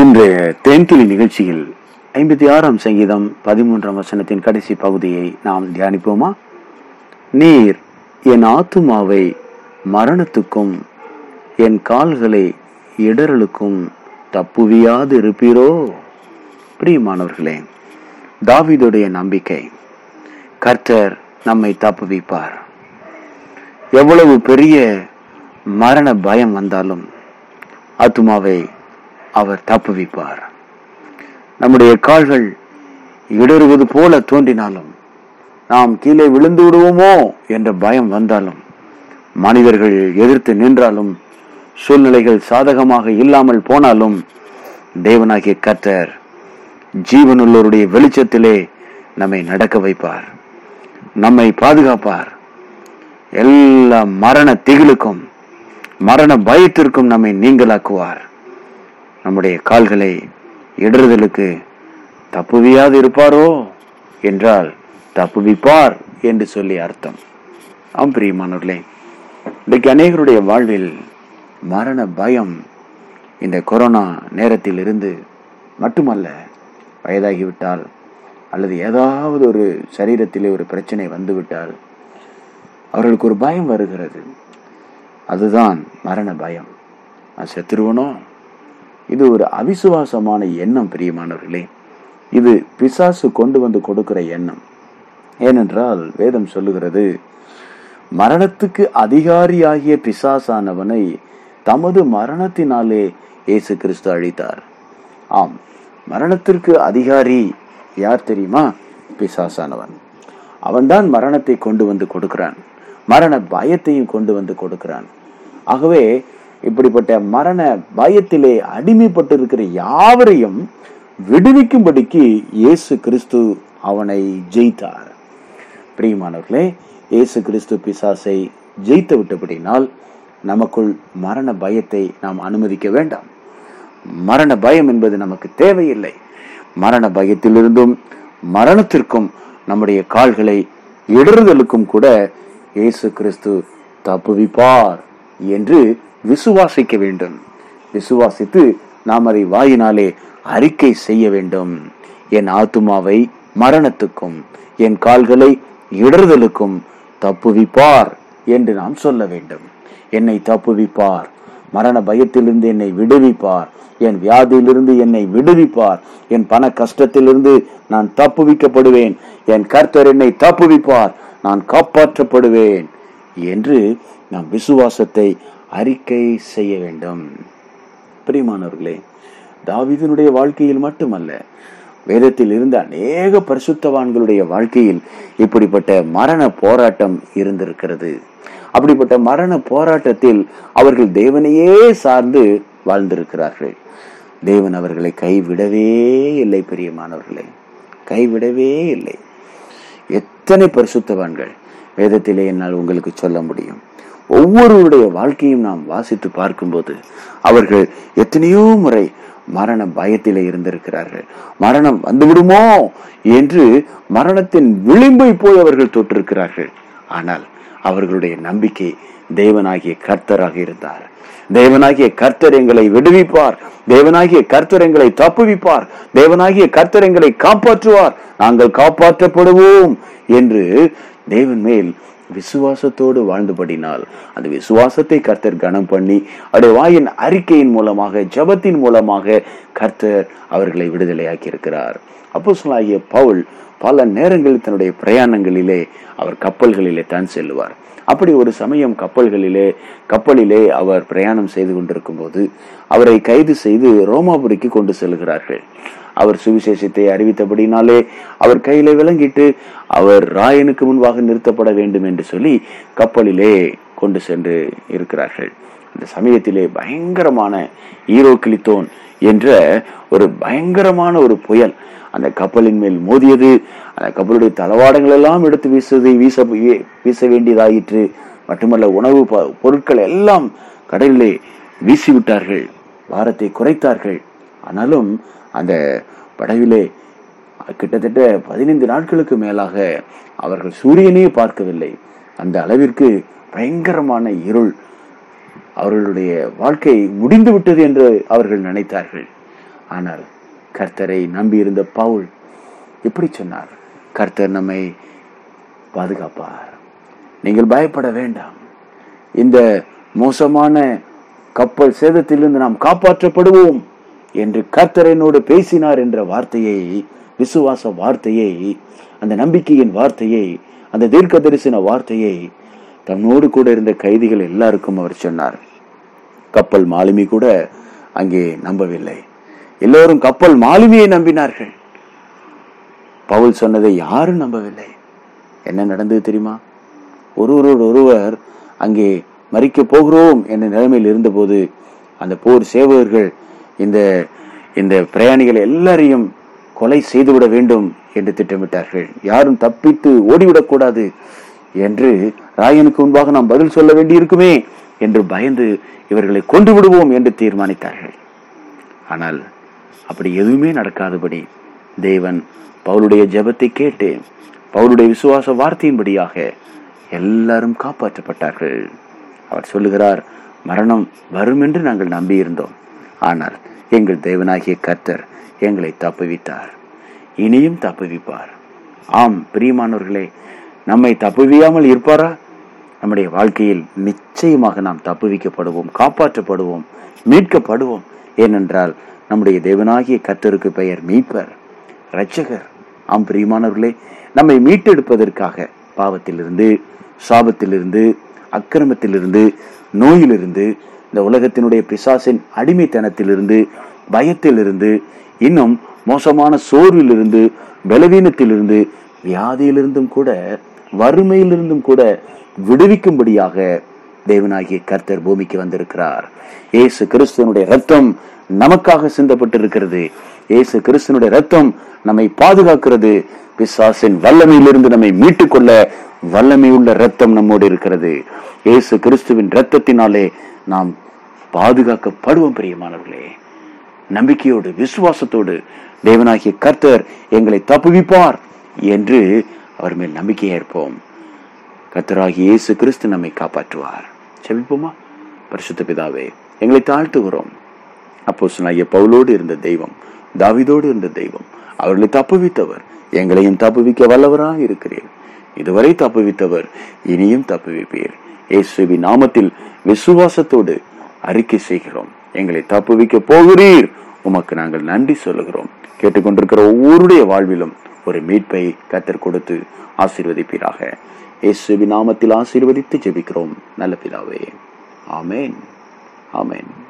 இன்றைய தேன்துளி நிகழ்ச்சியில் ஐம்பத்தி ஆறாம் சங்கீதம் பதிமூன்றாம் வசனத்தின் கடைசி பகுதியை நாம் தியானிப்போமா? நீர் என் ஆத்துமாவை மரணத்துக்கும் என் கால்களை இடறலுக்கும் தப்புவியாது இருப்பீரோ பிரியமானவர்களே தாவிதுடைய நம்பிக்கை கர்த்தர் நம்மை தப்புவிப்பார். எவ்வளவு பெரிய மரண பயம் வந்தாலும் ஆத்துமாவை அவர் தப்புவிப்பார். நம்முடைய கால்கள் இடறுவது போல தோன்றினாலும் நாம் கீழே விழுந்து விடுவோமோ என்ற பயம் வந்தாலும் மனிதர்கள் எதிர்த்து நின்றாலும் சூழ்நிலைகள் சாதகமாக இல்லாமல் போனாலும் தேவனாகிய கத்தர் ஜீவனுள்ளவருடைய வெளிச்சத்திலே நம்மை நடக்க வைப்பார். நம்மை பாதுகாப்பார். எல்லா மரண திகிலுக்கும் மரண பயத்திற்கும் நம்மை நீங்களாக்குவார் நம்முடைய கால்களை இடறுதலுக்கு தப்புவியாது இருப்பாரோ என்றால் தப்புவிப்பார் என்று சொல்லி அர்த்தம். ஆம் பிரியமானவர்களே இன்றைக்கு அநேகருடைய வாழ்வில் மரண பயம் இந்த கொரோனா நேரத்தில் இருந்து மட்டுமல்ல வயதாகிவிட்டால் அல்லது ஏதாவது ஒரு சரீரத்திலே ஒரு பிரச்சனை வந்துவிட்டால் அவர்களுக்கு ஒரு பயம் வருகிறது. அதுதான் மரண பயம். நான் செத்துருவனோ? இது ஒரு அவிசுவாசமான எண்ணம் பிரியமானவர்களே. இது பிசாசு கொண்டு வந்து கொடுக்கிற எண்ணம். ஏனென்றால் வேதம் சொல்லுகிறது மரணத்துக்கு அதிகாரியாகிய பிசாசானவனை தமது மரணத்தினாலே இயேசு கிறிஸ்து அழித்தார். ஆம் மரணத்திற்கு அதிகாரி யார் தெரியுமா? பிசாசானவன். அவன்தான் மரணத்தை கொண்டு வந்து கொடுக்கிறான். மரண பயத்தையும் கொண்டு வந்து கொடுக்கிறான். ஆகவே இப்படிப்பட்ட மரண பயத்திலே அடிமைப்பட்டிருக்கிற யாவரையும் விடுவிக்கும்படிக்கு இயேசு கிறிஸ்து அவனை ஜெயித்தார். பிரியமானவர்களே இயேசு கிறிஸ்து பிசாசை ஜெயித்து விட்டபடினால் நமக்குள் மரண பயத்தை நாம் அனுமதிக்க வேண்டாம். மரண பயம் என்பது நமக்கு தேவையில்லை. மரண பயத்திலிருந்தும் மரணத்திற்கும் நம்முடைய கால்களை இடறுதலுக்கும் கூட இயேசு கிறிஸ்து தப்புவிப்பார் என்று விசுவாசிக்க வேண்டும். விசுவாசித்து நாம் அதை வாயினாலே அறிக்கை செய்ய வேண்டும். என் ஆத்துமாவை மரணத்துக்கும் என் கால்களை இடறுதலுக்கும் தப்புவிப்பார் என்று நாம் சொல்ல வேண்டும். என்னை தப்புவிப்பார். மரண பயத்திலிருந்து என்னை விடுவிப்பார். என் வியாதியிலிருந்து என்னை விடுவிப்பார். என் பண கஷ்டத்திலிருந்து நான் தப்புவிக்கப்படுவேன். என் கர்த்தர் என்னை தப்புவிப்பார். நான் காப்பாற்றப்படுவேன் என்று நாம் விசுவாசத்தை அறிக்கை செய்ய வேண்டும். பிரியமானவர்களே தாவிதனுடைய வாழ்க்கையில் மட்டுமல்ல வேதத்தில் இருந்த அநேக பரிசுத்தவான்களுடைய வாழ்க்கையில் இப்படிப்பட்ட மரண போராட்டம் இருந்திருக்கிறது. அப்படிப்பட்ட மரண போராட்டத்தில் அவர்கள் தேவனையே சார்ந்து வாழ்ந்திருக்கிறார்கள். தேவன் அவர்களை கைவிடவே இல்லை பெரியமானவர்களே கைவிடவே இல்லை. எத்தனை பரிசுத்தவான்கள் வேதத்திலே என்னால் உங்களுக்கு சொல்ல முடியும்? ஒவ்வொருவருடைய வாழ்க்கையும் நாம் வாசித்து பார்க்கும்போது அவர்கள் எத்தனையோ முறை மரண பயத்தில் இருந்திருக்கிறார்கள். மரணம் வந்துவிடுமோ என்று மரணத்தின் விளிம்பை போய் அவர்கள் தொற்றிருக்கிறார்கள் ஆனால் அவர்களுடைய நம்பிக்கை தேவனாகிய கர்த்தராக இருந்தார். தேவனாகிய கர்த்தர் எங்களை விடுவிப்பார். தேவனாகிய கர்த்தர் எங்களை தப்புவிப்பார். தேவனாகிய கர்த்தர் எங்களை காப்பாற்றுவார். நாங்கள் காப்பாற்றப்படுவோம் என்று தேவன் மேல் விசுவாசத்தோடு வாழ்ந்துபடினால் அந்த விசுவாசத்தை கர்த்தர் கனம் பண்ணி அவருடைய வாயின் அறிக்கையின் மூலமாக ஜபத்தின் மூலமாக கர்த்தர் அவர்களை விடுதலையாக்கி இருக்கிறார் அப்போ சொல்லாகிய பவுல் பல நேரங்களில் தன்னுடைய பிரயாணங்களிலே அவர் கப்பல்களிலே தான் செல்லுவார். அப்படி ஒரு சமயம் கப்பல்களிலே கப்பலிலே அவர் பிரயாணம் செய்து கொண்டிருக்கும் போது அவரை கைது செய்து ரோமாபுரிக்கு கொண்டு செல்கிறார்கள். அவர் சுவிசேஷத்தை அறிவித்தபடினாலே அவர் கையில விளங்கிட்டு அவர் ராயனுக்கு முன்பாக நிறுத்தப்பட வேண்டும் என்று சொல்லி கப்பலிலே கொண்டு சென்று இருக்கிறார்கள். அந்த சமயத்திலே பயங்கரமான ஈரோ கிளித்தோன் என்ற ஒரு பயங்கரமான ஒரு புயல் அந்த கப்பலின் மேல் மோதியது. அந்த கப்பலுடைய தளவாடங்கள் எல்லாம் எடுத்து வீசுவதை வீச வீச வேண்டியதாயிற்று. மட்டுமல்ல உணவு பொருட்கள் எல்லாம் கடலிலே வீசிவிட்டார்கள். பாரத்தை குறைத்தார்கள். ஆனாலும் அந்த படவிலே கிட்டத்தட்ட பதினைந்து நாட்களுக்கு மேலாக அவர்கள் சூரியனே பார்க்கவில்லை. அந்த அளவிற்கு பயங்கரமான இருள் அவர்களுடைய வாழ்க்கை முடிந்து விட்டது என்று அவர்கள் நினைத்தார்கள். ஆனால் கர்த்தரை நம்பியிருந்த பவுல் எப்படி சொன்னார்? கர்த்தர் நம்மை பாதுகாப்பார். நீங்கள் பயப்பட வேண்டாம். இந்த மோசமான கப்பல் சேதத்திலிருந்து நாம் காப்பாற்றப்படுவோம். என்று கர்த்தர் என்னோடு பேசினார் என்ற வார்த்தையை விசுவாச வார்த்தையை அந்த நம்பிக்கையின் வார்த்தையை அந்த தீர்க்க தரிசன வார்த்தையை தன்னோடு கூட இருந்த கைதிகள் எல்லாருக்கும் அவர் சொன்னார். கப்பல் மாலுமி கூட அங்கே நம்பவில்லை. எல்லோரும் கப்பல் மாலுமியை நம்பினார்கள். பவுல் சொன்னதை யாரும் நம்பவில்லை. என்ன நடந்தது தெரியுமா? ஒருவரோடு ஒருவர் அங்கே மறிக்க போகிறோம் என்ற நிலைமையில் இருந்தபோது அந்த போர் சேவகர்கள் இந்த இந்த பிரயாணிகள் எல்லாரையும் கொலை செய்துவிட வேண்டும் என்று திட்டமிட்டார்கள். யாரும் தப்பித்து ஓடிவிடக்கூடாது என்று ராயனுக்கு முன்பாக நாம் பதில் சொல்ல வேண்டியிருக்குமே என்று பயந்து இவர்களை கொண்டு விடுவோம் என்று தீர்மானித்தார்கள். ஆனால் அப்படி எதுவுமே நடக்காதபடி தேவன் பவுலுடைய ஜெபத்தை கேட்டு பவுலுடைய விசுவாச வார்த்தையின்படியாக எல்லாரும் காப்பாற்றப்பட்டார்கள். அவர் சொல்லுகிறார் மரணம் வரும் என்று நாங்கள் நம்பியிருந்தோம். ஆனால் எங்கள் தேவனாகிய கர்த்தர் எங்களை தப்புவித்தார். இனியும் தப்புவிப்பார். ஆம் பிரியமானவர்களே நம்மை தப்புவியாமல் இருப்பாரா? நம்முடைய வாழ்க்கையில் நிச்சயமாக நாம் தப்புவிக்கப்படுவோம் காப்பாற்றப்படுவோம் மீட்கப்படுவோம். ஏனென்றால் நம்முடைய தேவனாகிய கர்த்தருக்கு பெயர் மீட்பர் இரட்சகர். ஆம் பிரியமானவர்களே நம்மை மீட்டெடுப்பதற்காக பாவத்திலிருந்து சாபத்திலிருந்து அக்கிரமத்திலிருந்து நோயிலிருந்து இந்த உலகத்தினுடைய பிசாசின் அடிமைத்தனத்திலிருந்து பயத்திலிருந்து இன்னும் மோசமான சோர்விலிருந்து பலவீனத்திலிருந்து வியாதியிலிருந்தும் கூட வறுமையிலிருந்தும் கூட விடுவிக்கும்படியாக தேவனாகிய கர்த்தர் பூமிக்கு வந்திருக்கிறார். இயேசு கிறிஸ்துவனுடைய ரத்தம் நமக்காக சிந்தப்பட்டிருக்கிறது. ஏசு கிறிஸ்துவனுடைய ரத்தம் நம்மை பாதுகாக்கிறது. பிசாசின் வல்லமையிலிருந்து நம்மை மீட்டுக்கொள்ள வல்லமை உள்ள ரத்தம் நம்மோடு இருக்கிறது. ஏசு கிறிஸ்துவின் ரத்தத்தினாலே நாம் பாதுகாக்கப்படுவோம் பிரியமானவர்களே. நம்பிக்கையோடு விசுவாசத்தோடு தேவனாகிய கர்த்தர் எங்களை தப்புவிப்பார் என்று அவர் மேல் நம்பிக்கையை ஏற்போம் கர்த்தராகிய இயேசு கிறிஸ்து நம்மை காப்பாற்றுவார். செவிப்போமா பரிசுத்த பிதாவே எங்களை தாழ்த்துகிறோம். அப்போ சொன்னாகிய பவுலோடு இருந்த தெய்வம் தாவிதோடு இருந்த தெய்வம் அவர்களை தப்புவித்தவர். எங்களையும் தப்புவிக்க வல்லவராக இருக்கிறீர். இதுவரை தப்புவித்தவர் இனியும் தப்புவிப்பீர். இயேசுவின் நாமத்தில் விசுவாசத்தோடு அறிக்கை செய்கிறோம். எங்களை தப்புவிக்க போகிறீர். உமக்கு நாங்கள் நன்றி சொல்லுகிறோம். கேட்டுக்கொண்டிருக்கிற ஒவ்வொருடைய வாழ்விலும் ஒரு மீட்பை கத்தர் கொடுத்து ஆசீர்வதிப்பீராக. இயேசுவின் நாமத்தில் ஆசீர்வதித்து ஜெபிக்கிறோம். நல்ல பிதாவே. ஆமேன். ஆமேன்.